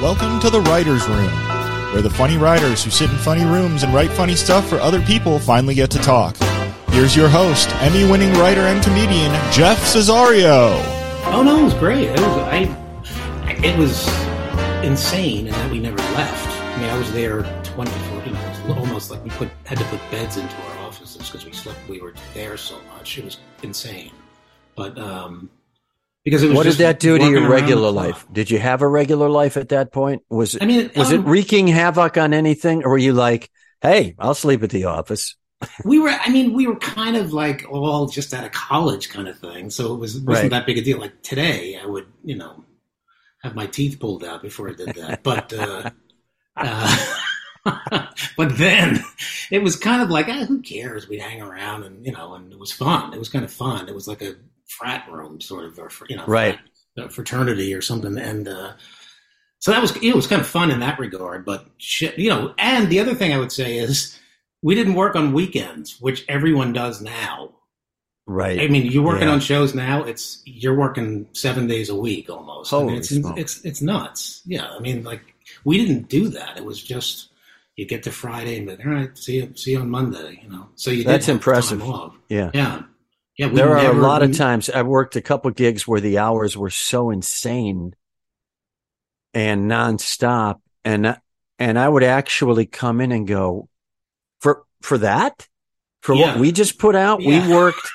Welcome to the Writer's Room, where the funny writers who sit in funny rooms and write funny stuff for other people finally get to talk. Here's your host, Emmy winning writer and comedian, Jeff Cesario. Oh no, it was great. It was I. It was insane, and that we never left. I mean, I was there twenty four. You know, it was almost like we put had to put beds into our offices because we slept. We were there so much. It was insane. But um, because it was What did that do to your regular life? Did you have a regular life at that point? Was it I mean, was it um, wreaking havoc on anything, or were you like, "Hey, I'll sleep at the office"? we were i mean we were kind of like all just out of college kind of thing so it was wasn't Right. that big a deal like today i would you know have my teeth pulled out before i did that but uh, uh but then it was kind of like eh, who cares we'd hang around and you know and it was fun it was kind of fun it was like a frat room sort of or you know Right. frat- uh, fraternity or something and uh so that was it was kind of fun in that regard but shit you know and the other thing i would say is we didn't work on weekends, which everyone does now. Right. I mean, you're working Yeah. on shows now. It's you're working seven days a week almost. I mean, it's, it's it's nuts. Yeah, I mean, like we didn't do that. It was just you get to Friday and be like, all right, see you see you on Monday. You know, so you That's impressive. yeah. Yeah, yeah. We There are a lot of times I worked a couple gigs where the hours were so insane and nonstop, and and I would actually come in and go for for that for Yeah. what we just put out. Yeah. We worked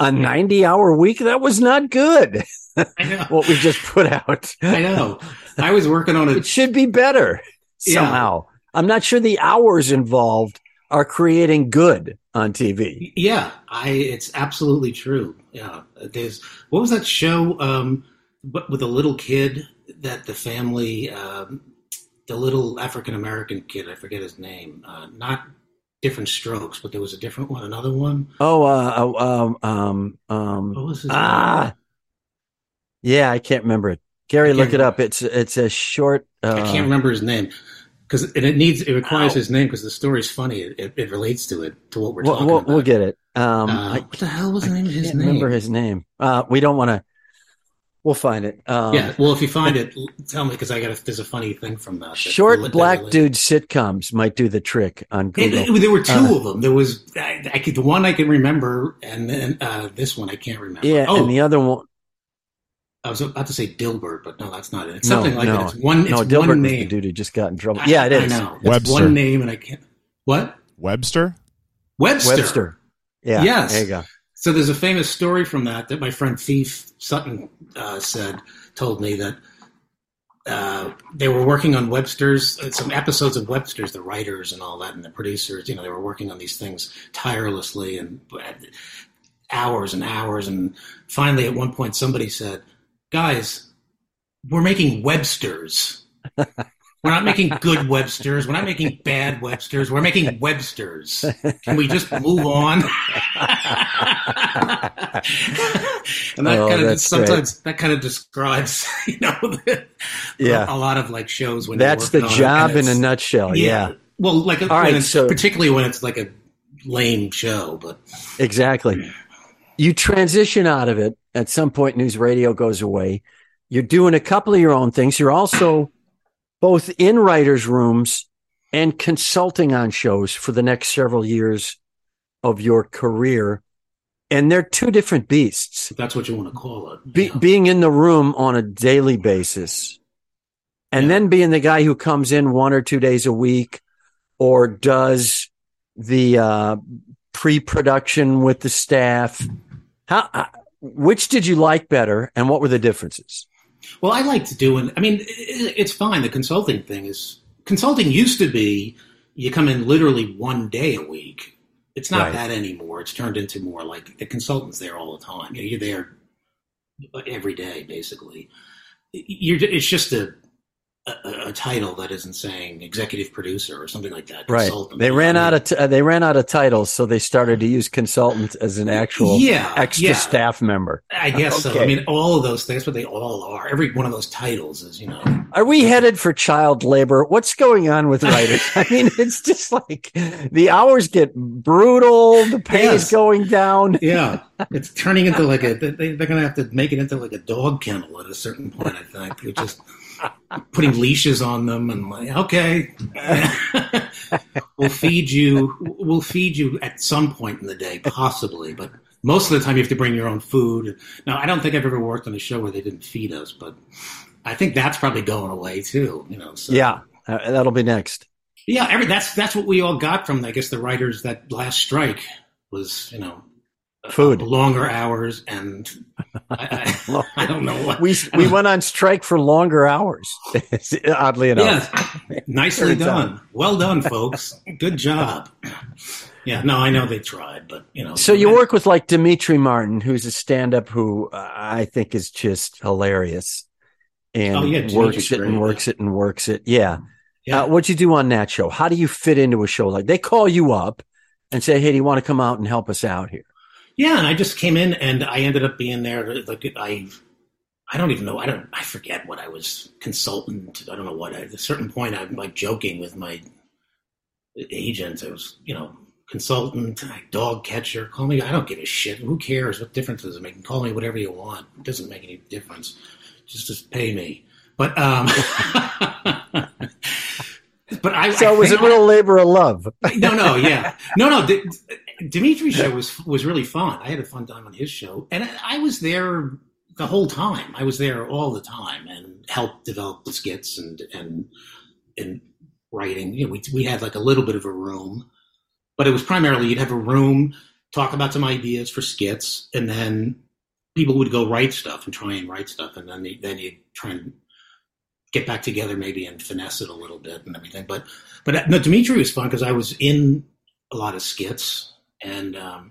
a ninety hour week. That was not good. I know. what we just put out. I know. I was working on a It should be better Yeah. somehow. I'm not sure the hours involved are creating good on TV. Yeah, I it's absolutely true. Yeah, there's what was that show um, but with a little kid that the family, um, the little African American kid, I forget his name, uh, not different strokes, but there was a different one, another one. Oh, uh, uh, um, um, um, What was his ah, yeah, I can't remember it. Gary, look it up. It's it's a short. Uh. I can't remember his name because and it needs it requires Ow. his name because the story's funny. It, it, it relates to it to what we're We'll, talking we'll, about. we'll get it. Um, Uh, I what the hell was the name of his name? remember his name. Uh, we don't want to. We'll find it. Um, yeah, well, if you find it, tell me because I got a, there's a funny thing from that. that- short that- black dude sitcoms might do the trick on Google. it- there were two Uh, of them. There was I, I could, the one I can remember, and then uh, this one I can't remember. yeah, oh, and the other one. I was about to say Dilbert, but no, that's not it. It's No, something like no, that. It's one. It's no, one Dilbert was the name. dude who just got in trouble. I- yeah, it is. I know. It's Webster. one name, and I can't. What Webster? Webster? Webster. Yeah. Yes. There you go. So there's a famous story from that that my friend Thief Sutton uh, said, told me that uh, they were working on Webster's, uh, some episodes of Webster's, the writers and all that, and the producers. You know, they were working on these things tirelessly and uh, hours and hours. And finally, at one point, somebody said, "Guys, we're making Websters." We're not making good Websters. We're not making bad Websters. We're making Websters. Can we just move on? and that Oh, kind of sometimes that kind of describes, you know, the, Yeah. a, lot of like shows when That's the job in a nutshell. Yeah. Well, like All right, so- particularly when it's like a lame show, but Exactly. You transition out of it. At some point, Newsradio goes away. You're doing a couple of your own things. You're also both in writers' rooms and consulting on shows for the next several years of your career. And they're two different beasts. if that's what you want to call it. Be, Yeah. Being in the room on a daily basis and Yeah. then being the guy who comes in one or two days a week or does the uh, pre-production with the staff. How, which did you like better, and what were the differences? Well, I like doing, I mean, it's fine. The consulting thing is consulting used to be you come in literally one day a week. It's not Right. that anymore. It's turned into more like the consultant's there all the time. You know, you're there every day, basically. You're, it's just a, a, a title that isn't saying executive producer or something like that. Right. Consultant. They ran out of t- uh, they ran out of titles, so they started to use consultant as an actual Yeah, extra yeah. staff member. I guess so. I mean, all of those things, but they all are. Every one of those titles is, you know, Are we headed for child labor? What's going on with writers? I mean, it's just like the hours get brutal, the pay Yes. is going down. Yeah, it's turning into like a. They, they're going to have to make it into like a dog kennel at a certain point. I think you're just putting leashes on them, and like, okay, we'll feed you. We'll feed you at some point in the day, possibly, but most of the time you have to bring your own food. Now, I don't think I've ever worked on a show where they didn't feed us, but I think that's probably going away too. You know, so. yeah, uh, that'll be next. Yeah, every, that's that's what we all got from I guess the writers that last strike was you know food longer hours and I, I, I don't know what we we went on strike for longer hours. Oddly enough, yeah, nicely done, well done, folks. Good job. Yeah, no, I know they tried, but you know. So you work with like Demetri Martin, who's a stand-up who uh, I think is just hilarious, and Oh, yeah, works it and works it and works it. Yeah. Yeah. Uh, what'd you do on that show? How do you fit into a show like they call you up and say, "Hey, do you want to come out and help us out here?" Yeah, and I just came in and I ended up being there. Like I, I don't even know. I don't. I forget what I was consultant. I don't know what. At a certain point, I'm like joking with my agent. I was, you know, consultant, dog catcher. Call me. I don't give a shit. Who cares? What difference does it make? Call me whatever you want. It doesn't make any difference. Just just pay me. But um. But I, So I it was a real labor of love. no, no, yeah, no, no. Demetri's show was was really fun. I had a fun time on his show, and I, was there the whole time. I was there all the time and helped develop the skits and and and writing. You know, we we had like a little bit of a room, but it was primarily you'd have a room, talk about some ideas for skits, and then people would go write stuff and try and write stuff, and then they, then you try and get back together maybe and finesse it a little bit and everything. But but no, Dimitri was fun because I was in a lot of skits, and um,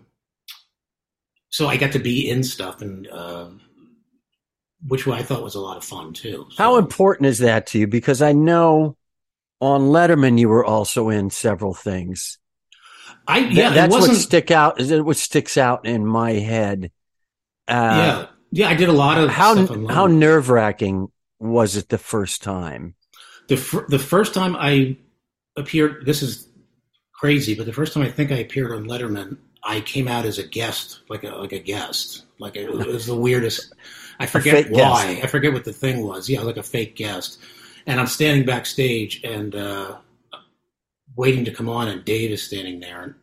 so I got to be in stuff, and uh, which I thought was a lot of fun too. So- How important is that to you? Because I know on Letterman you were also in several things. I yeah, it that's what stick out. Is it what sticks out in my head? Uh, yeah, yeah, I did a lot of how stuff how nerve wracking was it the first time? the fir- the first time I appeared. This is crazy, but the first time I think I appeared on Letterman, I came out as a guest, like a like a guest, like it, it was the weirdest. I forget why. I forget what the thing was. Yeah, like a fake guest, and I'm standing backstage and uh, waiting to come on, and Dave is standing there, and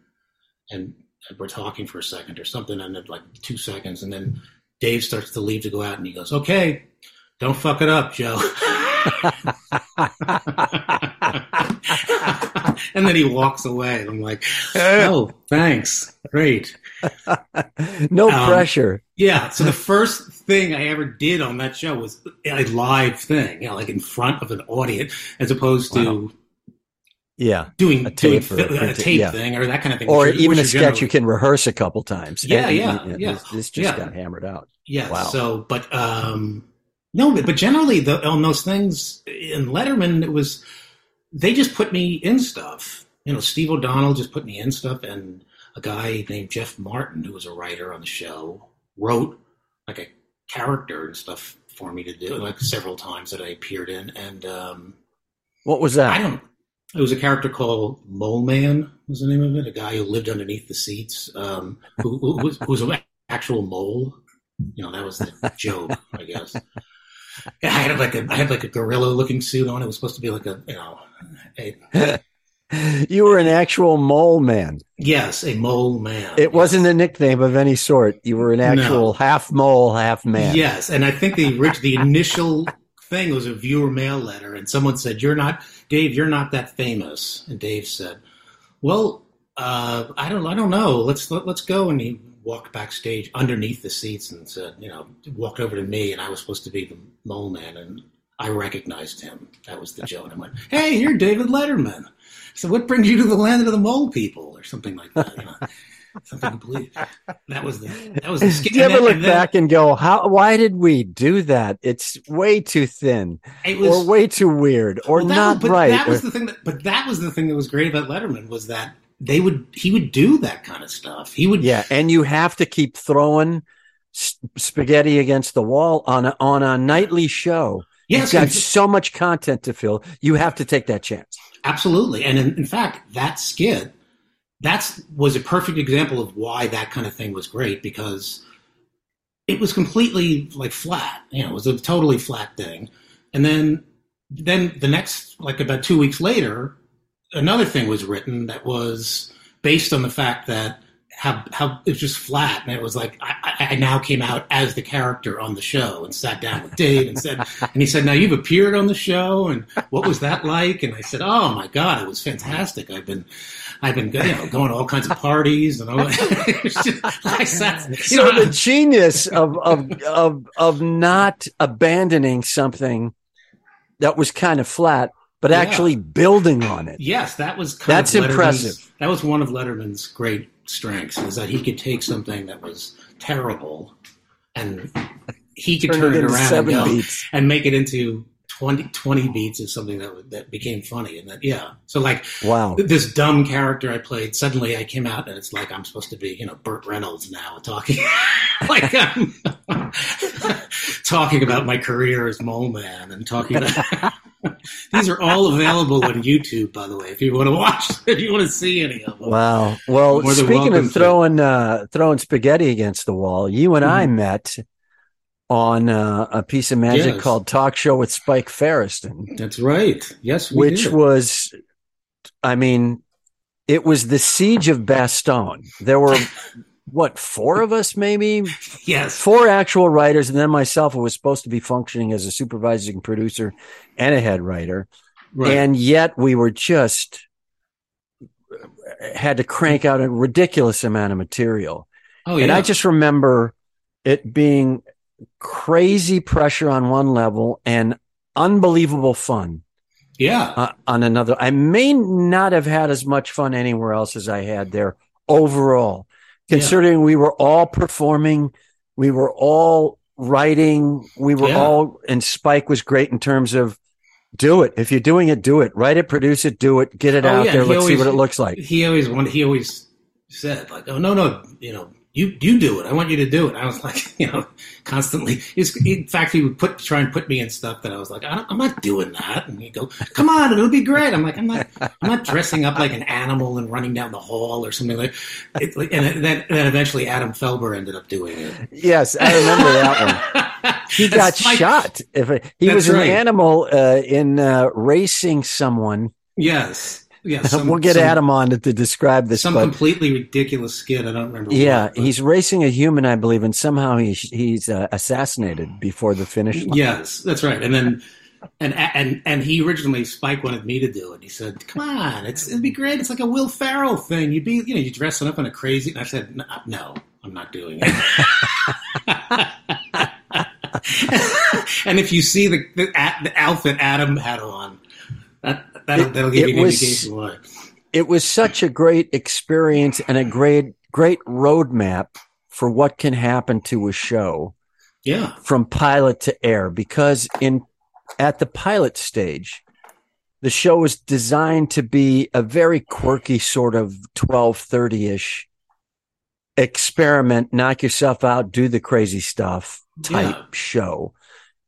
and, and we're talking for a second or something, and then like two seconds, and then Dave starts to leave to go out, and he goes, "Okay, don't fuck it up, Joe." and then he walks away, and I'm like, "Oh, thanks, great." no Um, pressure. Yeah. So the first thing I ever did on that show was a live thing, you know, like in front of an audience, as opposed to Yeah. doing A doing tape or a a, tape yeah. thing or that kind of thing. Or which even which a sketch generally- you can rehearse a couple times. Yeah, And- yeah, and yeah. This, this just Yeah. got hammered out. Yeah. Wow. So, but um, no, but, generally the, on those things in Letterman, it was they just put me in stuff. You know, Steve O'Donnell just put me in stuff, and a guy named Jeff Martin, who was a writer on the show, wrote like a character and stuff for me to do, like several times that I appeared in, and um, What was that? I don't. It was a character called Mole Man. Was the name of it? A guy who lived underneath the seats, um, who, who, was, who was an actual mole. You know, that was the joke, I guess. I had like a I had like a gorilla looking suit on. It was supposed to be like a you know, a, you were an actual mole man. yes, a mole man. It wasn't a nickname of any sort. You were an actual half mole, half man. Yes, and I think the the initial thing was a viewer mail letter, and someone said, "You're not Dave. You're not that famous." And Dave said, "Well, uh, I don't. I don't know. Let's let, let's go." And he walked backstage underneath the seats and said, "You know," walked over to me, and I was supposed to be the mole man, and I recognized him. That was the joke. And I went, "Hey, you're David Letterman." So what brings you to the land of the mole people, or something like that? You know? Something complete. That was the that was the. Did you ever look back and go, "How? Why did we do that? It's way too thin, It was, or way too weird, or Well, that not was- but right." That was or- the thing. That, but that was the thing that was great about Letterman was that they would he would do that kind of stuff. He would yeah, and you have to keep throwing spaghetti against the wall on a, on a nightly show. yes, You've got so much content to fill. You have to take that chance. absolutely. And in, in fact, that skit that's was a perfect example of why that kind of thing was great because it was completely like flat. You know, it was a totally flat thing, and then then the next, like about two weeks later, another thing was written that was based on the fact that how how it was just flat, and it was like I, I now came out as the character on the show and sat down with Dave and said, and he said, "Now you've appeared on the show, and what was that like?" And I said, "Oh my god, it was fantastic. I've been." I've been you know, going to all kinds of parties and all that. I sat, you so know, the genius of, of of of not abandoning something that was kind of flat, but yeah. actually building on it. Yes, that was that's impressive. That was one of Letterman's great strengths is that he could take something that was terrible and he could turn, turn it, around and, go, and, make it into 20, 20 beats of something that that became funny and that yeah so like wow this dumb character i played suddenly i came out and it's like i'm supposed to be you know burt reynolds now talking like talking about my career as mole man and talking about these are all available on youtube by the way if you want to watch if you want to see any of them wow well speaking of throwing uh throwing spaghetti against the wall you and mm-hmm. i met on uh, a piece of magic yes. called Talk Show with Spike Feresten. That's right. Yes, which did. was, I mean, it was the siege of Bastogne. There were what four of us, maybe? Yes, four actual writers, and then myself, who was supposed to be functioning as a supervising producer and a head writer, right. and yet we were just had to crank out a ridiculous amount of material. Oh, yeah. And I just remember it being crazy pressure on one level and unbelievable fun. Yeah. Uh, on another. I may not have had as much fun anywhere else as I had there overall, considering yeah. we were all performing, we were all writing, we were yeah. all, and Spike was great in terms of do it. If you're doing it, do it. Write it, produce it, do it, get it oh, out yeah. there. Let's always, see what it looks like. He always wanted, he always said like, oh no, no, you know, you you do it. I want you to do it. I was like, you know, constantly. In fact, he would put try and put me in stuff that I was like, I am not doing that. And he'd go, come on, it'll be great. I'm like, I'm not, I'm not dressing up like an animal and running down the hall or something like. It, and then, then eventually Adam Felber ended up doing it. Yes, I remember that one. He got shot. If he was an right. animal uh, in uh, racing someone. Yes yeah, some, we'll get some, Adam on to, to describe this. Some but, completely ridiculous skit. I don't remember. Yeah, what, he's racing a human, I believe, and somehow he, he's uh, assassinated before the finish line. Yes, that's right. And then, and and and he originally Spike wanted me to do it. He said, "Come on, it's it'd be great. It's like a Will Ferrell thing. You'd be, you know, you dressing up in a crazy." And I said, "No, I'm not doing it." and if you see the, the, the outfit Adam had on, that That'll, that'll give you an was, indication why. It was such a great experience and a great, great roadmap for what can happen to a show. Yeah. From pilot to air, because in at the pilot stage, the show was designed to be a very quirky sort of 1230 ish experiment, knock yourself out, do the crazy stuff type yeah. show.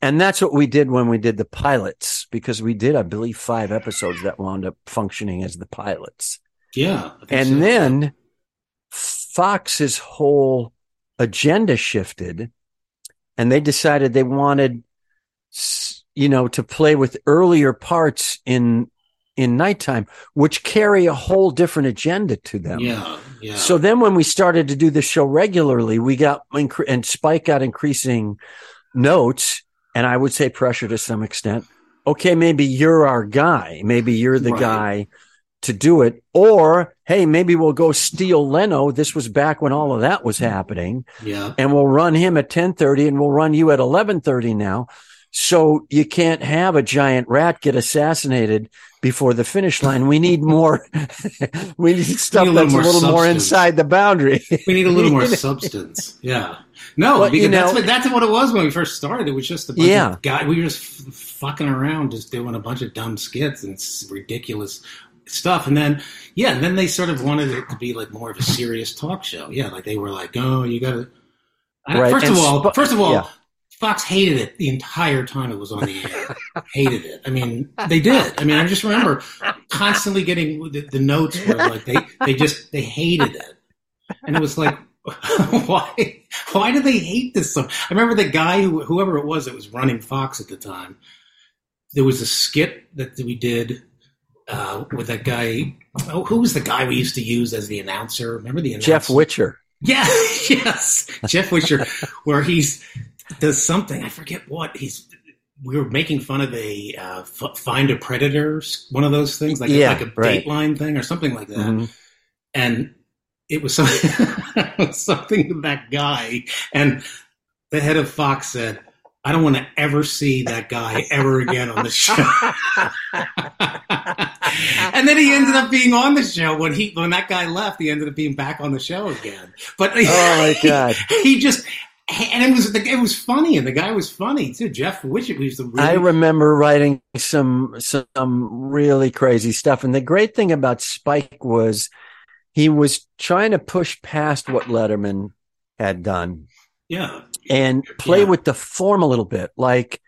And that's what we did when we did the pilots, because we did, I believe, five episodes that wound up functioning as the pilots. Yeah. And so. then Fox's whole agenda shifted and they decided they wanted, you know, to play with earlier parts in, in nighttime, which carry a whole different agenda to them. Yeah. Yeah. So then when we started to do the show regularly, we got, and Spike got increasing notes and I would say pressure to some extent. Okay, maybe you're our guy. Maybe you're the right. guy to do it. Or, hey, maybe we'll go steal Leno. This was back when all of that was happening. Yeah. And we'll run him at 1030 and we'll run you at 1130 now. So you can't have a giant rat get assassinated before the finish line. We need more. we need stuff we need a that's a little substance. more inside the boundary. we need a little more substance. Yeah. No, but, because you know, that's what that's what it was when we first started. It was just a bunch yeah. of guys. We were just f- fucking around, just doing a bunch of dumb skits and ridiculous stuff. And then, yeah, and then they sort of wanted it to be like more of a serious talk show. Yeah, like they were like, "Oh, you got to." Right. First and of all, sp- first of all. Fox hated it the entire time it was on the air. hated it. I mean, they did. I mean, I just remember constantly getting the, the notes were like they they just they hated it, and it was like why? Why do they hate this so? I remember the guy who, whoever it was that was running Fox at the time, there was a skit that we did uh, with that guy. Oh, who was the guy we used to use as the announcer? Remember the announcer? Jeff Witcher. Yeah, yes, Jeff Witcher, where he's does something. I forget what he's. We were making fun of a uh, f- find a predator, one of those things, like Yeah, like a right. Dateline thing or something like that. Mhm. And it was something, something with that guy, and the head of Fox said. I don't want to ever see that guy ever again on the show. and then he ended up being on the show when he when that guy left. He ended up being back on the show again. But Oh my god! he just and it was it was funny, and the guy was funny too. Jeff Witcher was the really, I remember writing some some really crazy stuff, and the great thing about Spike was he was trying to push past what Letterman had done yeah and play Yeah. with the form a little bit. Like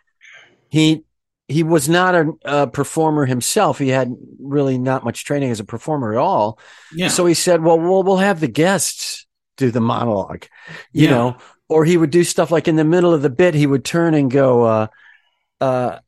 he he was not a, a performer himself. He had really not much training as a performer at all. yeah So he said, "Well, we'll we'll have the guests do the monologue," you Yeah. know, or he would do stuff like in the middle of the bit, he would turn and go, uh, uh,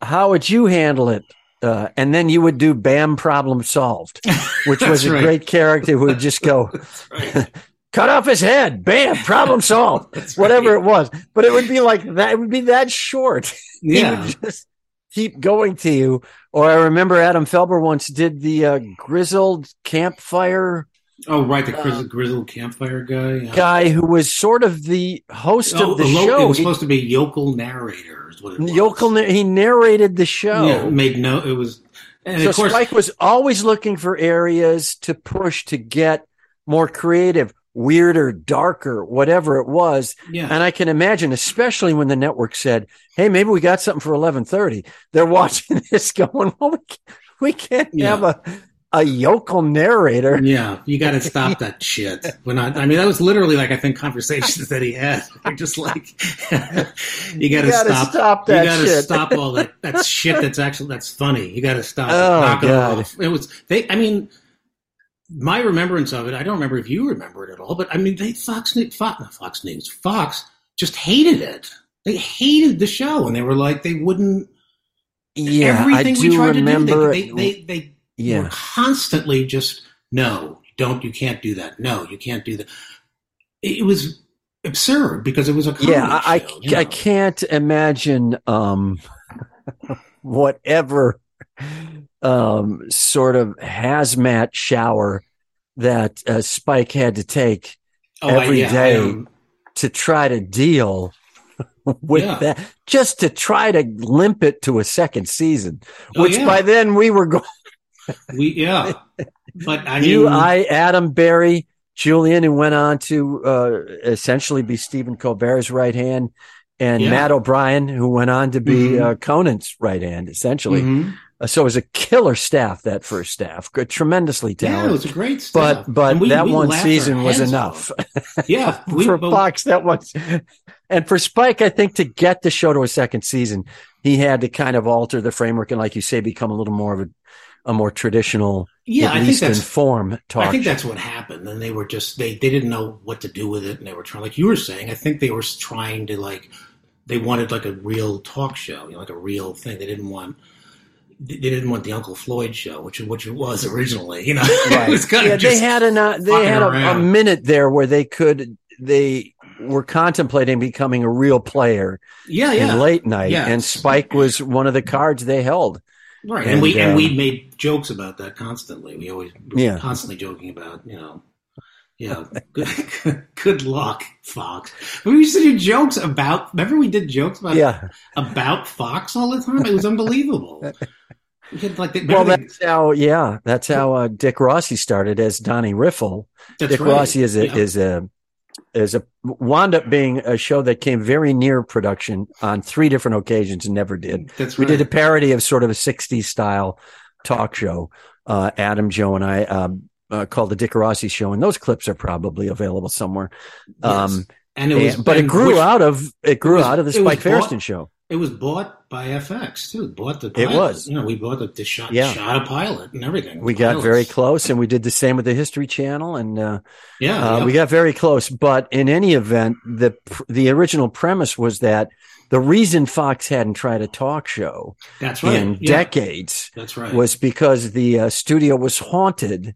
"How would you handle it?" Uh, and then you would do "Bam, problem solved," which was a right. great character who would just go, right. "Cut off his head, bam, problem solved." That's Whatever right. it was, but it would be like that. It would be that short. He yeah would just keep going to you. Or I remember Adam Felber once did the uh, grizzled campfire oh right the grizzled, um, grizzled campfire guy yeah. guy who was sort of the host Oh, of the a lo- show. it was He- supposed to be yokel narrator is what it was. Yokel, he narrated the show. yeah made no it was and so of course Spike was always looking for areas to push to get more creative, weirder, darker, whatever it was. yeah And I can imagine, especially when the network said, "Hey, maybe we got something for eleven thirty. They're watching this, going, "Well, we can't, we can't Yeah. have a a yokel narrator." Yeah, you got to stop that shit. We're not. I mean, that was literally like I think conversations that he had. They're just like, you got to gotta stop. stop that you got to stop all that. That shit. That's actually that's funny. You got to stop. Oh, God. it. It was they. I mean, my remembrance of it. I don't remember if you remember it at all. But I mean, they Fox News, Fox, not Fox News, Fox just hated it. They hated the show, and they were like, they wouldn't. Yeah, everything I we do tried remember. to do, they, they, they, they yeah, were constantly just no don't you can't do that no you can't do that it, was absurd because it was a yeah. I show, I, you I can't imagine um whatever um sort of hazmat shower that uh, Spike had to take Oh, I- yeah, day to try to deal with Yeah. that, just to try to limp it to a second season, Oh, which yeah. by then we were going. We yeah but I mean you, I, Adam Barry, Julien, who went on to uh, essentially be Stephen Colbert's right hand, and Yeah. Matt O'Brien, who went on to be Mhm. uh, Conan's right hand, essentially. Mhm. Uh, so it was a killer staff, that first staff, good, tremendously talented. yeah it was a great stuff. but but we- that we one season was enough. off. yeah we, for but- Fox, that was, and for Spike, I think to get the show to a second season, he had to kind of alter the framework and, like you say, become a little more of a, a more traditional, yeah at I think least in that's form talk. I think that's what happened, and they were just they they didn't know what to do with it, and they were trying, like you were saying. I think they were trying to like they wanted like a real talk show, you know, like a real thing. They didn't want they didn't want the Uncle Floyd show, which which it was originally. You know, it was kind yeah, of they had an, uh, they had a, a minute there where they could they were contemplating becoming a real player yeah, yeah, in late night, Yeah. and Spike was one of the cards they held. Right. And, and, we and um, we made jokes about that constantly. We always we were Yeah. constantly joking about you know. Yeah, good, good luck, Fox. We used to do jokes about. Remember, we did jokes about Yeah, about Fox all the time. It was unbelievable. Like the, well, that's how. Yeah, that's how uh, Dick Rossi started as Donnie Riffle. Dick right. Rossi is a Yeah. is a is a wound up being a show that came very near production on three different occasions and never did. That's We right. did a parody of sort of a '60s style talk show. Uh, Adam, Joe, and I um, uh, called the Dick Rossi Show, and those clips are probably available somewhere. Yes. Um, and it was, and- but it grew which- out of it grew was- out of the Spike Feresten show. It was bought by FX too. Bought the It was. You know, we bought the, the shot, Yeah. shot a pilot and everything. We got Pilots. very close, and we did the same with the History Channel, and uh, Yeah, uh, yeah. we got very close. But in any event, the the original premise was that the reason Fox hadn't tried a talk show that's right. in yeah, decades that's right. was because the uh, studio was haunted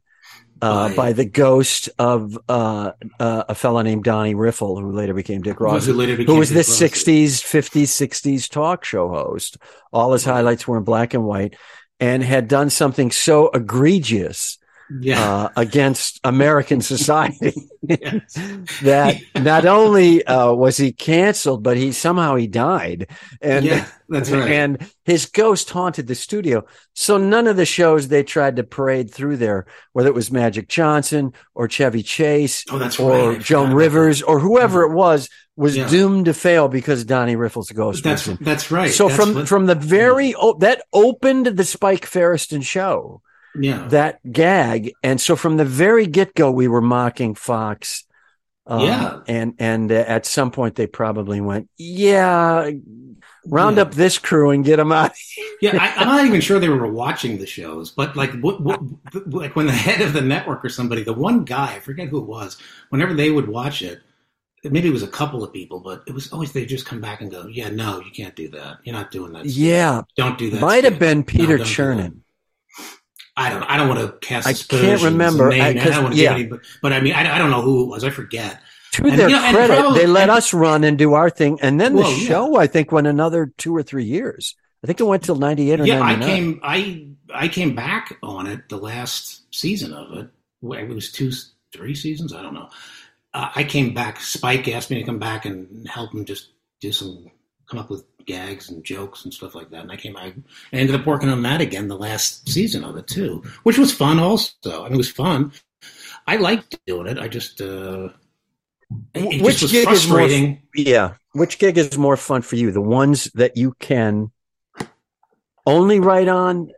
uh, By- by the ghost of uh, uh, a fellow named Donnie Riffle, who later became Dick Ross, Who who was Dick the Ross. 60s, 50s, 60s talk show host. All his Right. highlights were in black and white and had done something so egregious Yeah. uh, against American society that not only uh, was he canceled, but he somehow he died. And yeah, that's right. and his ghost haunted the studio. So none of the shows they tried to parade through there, whether it was Magic Johnson or Chevy Chase oh, that's or right. Joan Rivers or whoever it was, was Yeah. doomed to fail because Donnie Riffle's ghost That's in. that's right. So That's from what- from the very o- that opened the Spike Feresten show yeah, that gag, and so from the very get go we were mocking Fox. Uh, Yeah. and and uh, at some point they probably went, yeah, round Yeah. up this crew and get them out. yeah. I, I'm not even sure they were watching the shows, but like what, what, like when the head of the network or somebody, the one guy, I forget who it was, whenever they would watch it. Maybe it was a couple of people, but it was always they just come back and go, "Yeah, no, you can't do that. You're not doing that. Yeah, Don't do that." might have been Peter don't Chernin. I don't. I don't want to cast. I can't remember, I- name- don't want to yeah. any, but, but I mean, I, I don't know who it was. I forget. To And, their you know, credit, probably- they let and- us run and do our thing, and then the Well, yeah. show I think went another two or three years. I think it went till ninety eight or Yeah, I came. I I came back on it the last season of it. It was two, three seasons. I don't know. Uh, I came back. Spike asked me to come back and help him just do some, come up with gags and jokes and stuff like that. And I came. I ended up working on that again the last season of it too, which was fun. Also, I mean, it was fun. I liked doing it. I just. Uh, it, Which just gig is more- Yeah, which gig is more fun for you? The ones that you can only write on,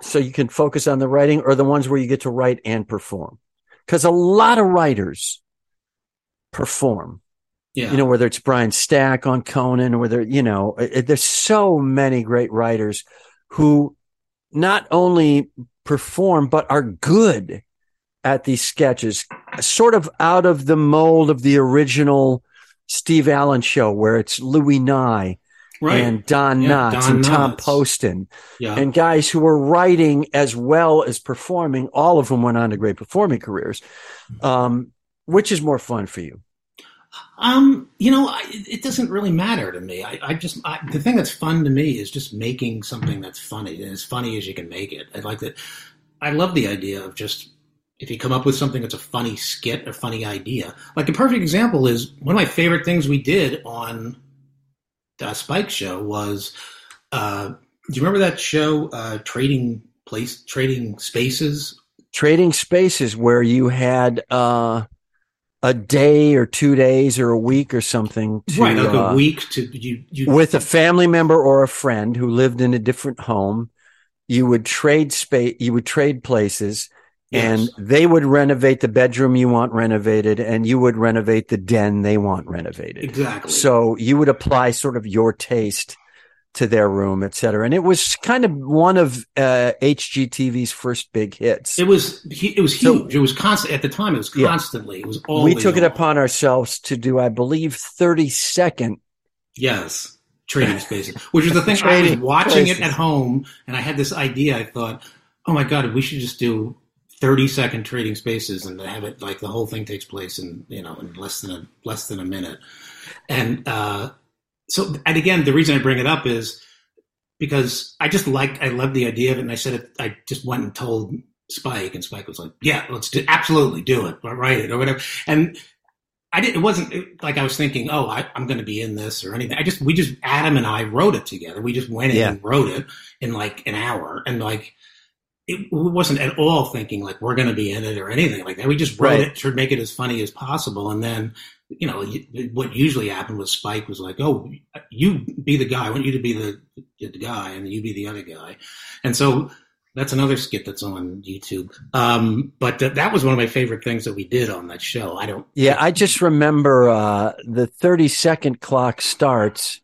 so you can focus on the writing, or the ones where you get to write and perform? Because a lot of writers perform. Yeah. you know, whether it's Brian Stack on Conan or whether, you know, it, there's so many great writers who not only perform, but are good at these sketches, sort of out of the mold of the original Steve Allen show, where it's Louis Nye right. and Don Yeah, Knotts Don and Tom Knotts. Poston yeah. and guys who were writing as well as performing. All of them went on to great performing careers. Um, which is more fun for you? Um, you know, I, it doesn't really matter to me. I, I just I, the thing that's fun to me is just making something that's funny and as funny as you can make it. I like that. I love the idea of just if you come up with something that's a funny skit a funny idea. Like a perfect example is one of my favorite things we did on the Spike show was. Uh, do you remember that show, uh, Trading Place, Trading Spaces? trading spaces where you had uh, a day or two days or a week or something to, right, like uh, a week to you. you with a family member or a friend who lived in a different home. You would trade space. You would trade places, and they would renovate the bedroom you want renovated, and you would renovate the den they want renovated. exactly. So you would apply sort of your taste to their room, et cetera. And it was kind of one of uh, HGTV's first big hits. It was it was So- huge. it was constant at the time. It was Yeah. constantly. It was all we took it upon ourselves to do, I believe, 30 second. Yes, trading spaces, which is the thing. I was watching places. it at home, and I had this idea. I thought, oh my god, we should just do thirty second trading spaces and have it like the whole thing takes place in you know in less than a less than a minute. And uh, so, and again, the reason I bring it up is because I just like I love the idea of it, and I said it. I just went and told Spike, and Spike was like, "Yeah, let's do absolutely do it, write it or whatever." And I didn't. It wasn't like I was thinking, "Oh, I, I'm going to be in this" or anything. I just we just Adam and I wrote it together. We just went in Yeah. and wrote it in like an hour, and like it wasn't at all thinking like we're going to be in it or anything like that. We just wrote Right. it to make it as funny as possible, and then you know what usually happened with Spike was like, "Oh, you be the guy. I want you to be the the guy, and you be the other guy," and so. That's another skit that's on YouTube. Um, but th- that was one of my favorite things that we did on that show. I don't. Yeah, I just remember uh, the 30 second clock starts,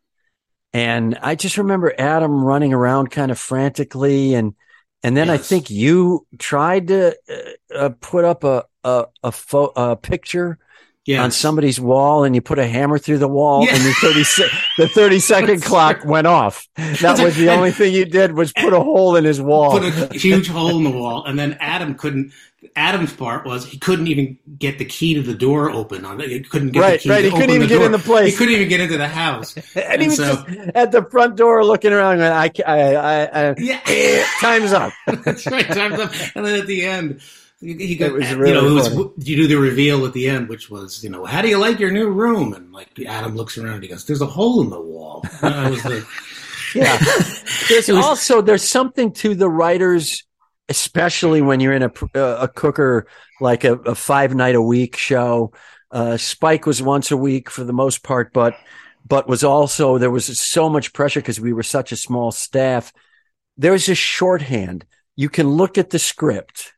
And I just remember Adam running around kind of frantically. And, and then I think you tried to uh, uh, put up a, a, a, fo- a picture Yeah. on somebody's wall and you put a hammer through the wall Yeah. and the 30, se- the 30 second clock went off. That was the only thing you did was put a hole in his wall. put a huge hole in the wall, and then Adam couldn't. Adam's part was he couldn't even get the key to the door open on it. He couldn't get Right, the key right. He couldn't even get door. in the place. He couldn't even get into the house. and he was so- just at the front door looking around going, I, I, I, I, Yeah. time's up. That's right. Time's up. And then at the end, he got, It was you know, was, you do the reveal at the end, which was, you know, how do you like your new room? And like Adam looks around and he goes, there's a hole in the wall. Was like, Yeah. There's was- also there's something to the writers, especially when you're in a a cooker like a, a five night a week show. Uh, Spike was once a week for the most part, but but was also there was so much pressure because we were such a small staff. There's a shorthand. You can look at the script,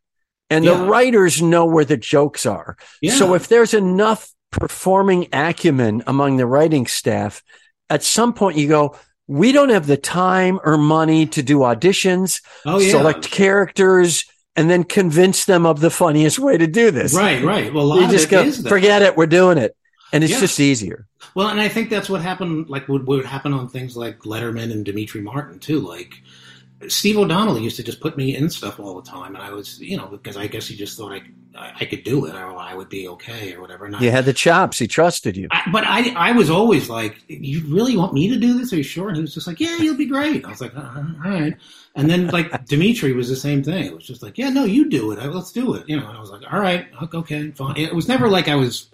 and the writers know where the jokes are. yeah. So if there's enough performing acumen among the writing staff, at some point you go, we don't have the time or money to do auditions, oh, yeah. select characters, and then convince them of the funniest way to do this. Right, right. Well, You just go, forget it, we're doing it. And it's Yeah. just easier. Well, and I think that's what happened, like what would happen on things like Letterman and Demetri Martin too. Like Steve O'Donnell used to just put me in stuff all the time, and I was, you know, because I guess he just thought I, I, I could do it, or I would be okay, or whatever. And I, You had the chops. He trusted you. I, but I, I was always like, "You really want me to do this? Are you sure?" And he was just like, "Yeah, you'll be great." I was like, "Uh, "All right." And then like Demetri was the same thing. It was just like, "Yeah, no, you do it. Let's do it." You know. And I was like, "All right, okay, fine." It was never like I was.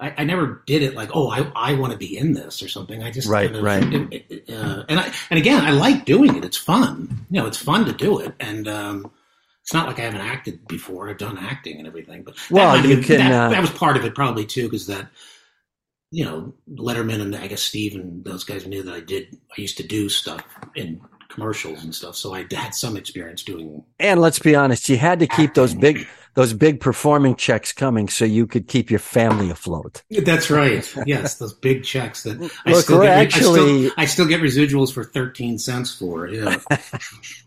I, I never did it like, "Oh, I, I want to be in this" or something. I just Right, kind of- right. it- uh, and I and again, I like doing it. It's fun. You know, it's fun to do it, and um, it's not like I haven't acted before. I've done acting and everything, but Well, you been- can, That, uh, that was part of it, probably too, because that you know Letterman and I guess Steve and those guys knew that I did. I used to do stuff in commercials and stuff, so I had some experience doing. And let's be honest, you had to keep those big, those big performing checks coming so you could keep your family afloat. That's right. Yes, those big checks that I Look, still we're get. I actually- still, I still get residuals for thirteen cents for. Yeah.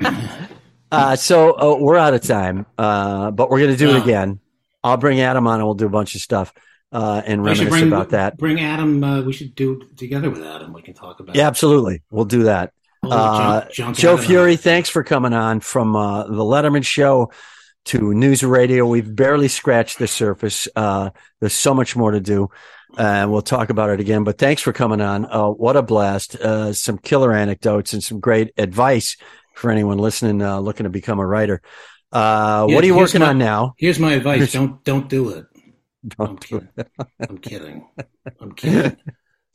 Uh, so uh, we're out of time, uh, but we're going to do it Oh. again. I'll bring Adam on and we'll do a bunch of stuff uh, and reminisce bring about that. Bring Adam. Uh, we should do together with Adam. We can talk about. Yeah, absolutely. We'll do that. Oh, Uh, junk- junk Joe Adam. Furey, thanks for coming on from uh, the Letterman Show to Newsradio. We've barely scratched the surface. Uh, there's so much more to do. And we'll talk about it again. But thanks for coming on. Uh, what a blast. Uh, some killer anecdotes and some great advice for anyone listening, uh, looking to become a writer. Uh, Yeah, what are you working my- on now? Here's my advice: don't don't do it. I'm Don't do kidding. I'm kidding. I'm kidding.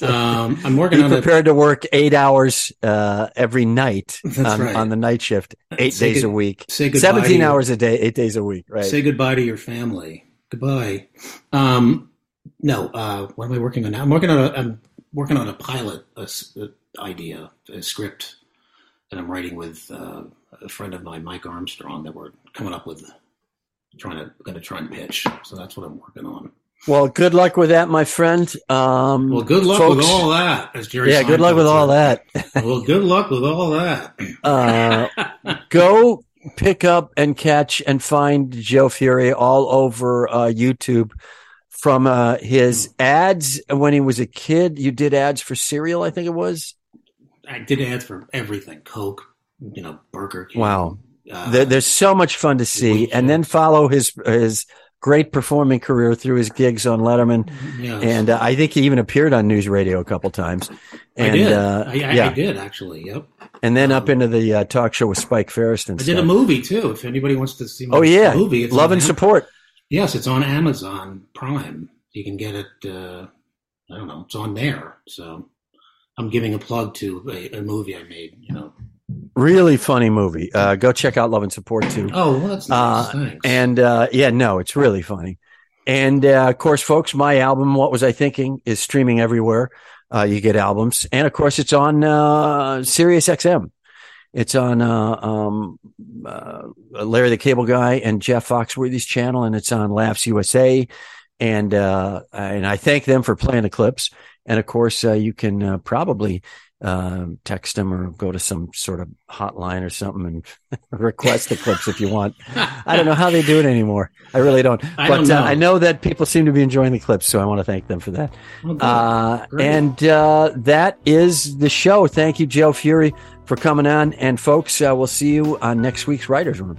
Um, I'm working Be on prepared to work eight hours uh, every night on, right. on the night shift, eight Say days good- a week, say goodbye. to seventeen your- hours a day, eight days a week. Right? Say goodbye to your family. Goodbye. Um, no. Uh, what am I working on now? I'm working on a. I'm working on a pilot a, a idea, a script that I'm writing with uh, a friend of mine, Mike Armstrong. That we're coming up with. Trying to going to try and pitch. So that's what I'm working on. Well, good luck with that, my friend. Um, Well, good luck folks- with all that. As Jerry Yeah, good luck Seinfeld with all that. well, good luck with all that. Uh, go pick up and catch and find Joe Furey all over uh, YouTube from uh, his ads when he was a kid. You did ads for cereal, I think it was. I did ads for everything: Coke, you know, Burger King. Wow. Uh, There, there's so much fun to see, and then follow his his great performing career through his gigs on Letterman, yes. and uh, I think he even appeared on Newsradio a couple times. And I did. Uh, I, I, yeah, I did actually. Yep. and then up into the uh, talk show with Spike Ferris and I did a movie too. If anybody wants to see my Oh yeah, movie, it's love and Am- support. Yes, it's on Amazon Prime. You can get it. Uh, I don't know. It's on there. So I'm giving a plug to a, a movie I made. You know. Really funny movie. Uh, go check out Love and Support too. Oh, well, that's nice. Uh. And uh, yeah, no, it's really funny. And uh, of course, folks, my album, What Was I Thinking, is streaming everywhere. Uh, you get albums, and of course, it's on uh, Sirius XM. It's on uh, um, uh, Larry the Cable Guy and Jeff Foxworthy's channel, and it's on Laughs USA. And uh, and I thank them for playing the clips. And of course, uh, you can uh, probably um, text them or go to some sort of hotline or something and request the clips if you want. I don't know how they do it anymore. I really don't. I but don't know. Uh, I know that people seem to be enjoying the clips, so I want to thank them for that. Oh. Uh, and uh, that is the show. Thank you, Joe Furey, for coming on. And folks, uh, we'll see you on next week's Writers Room.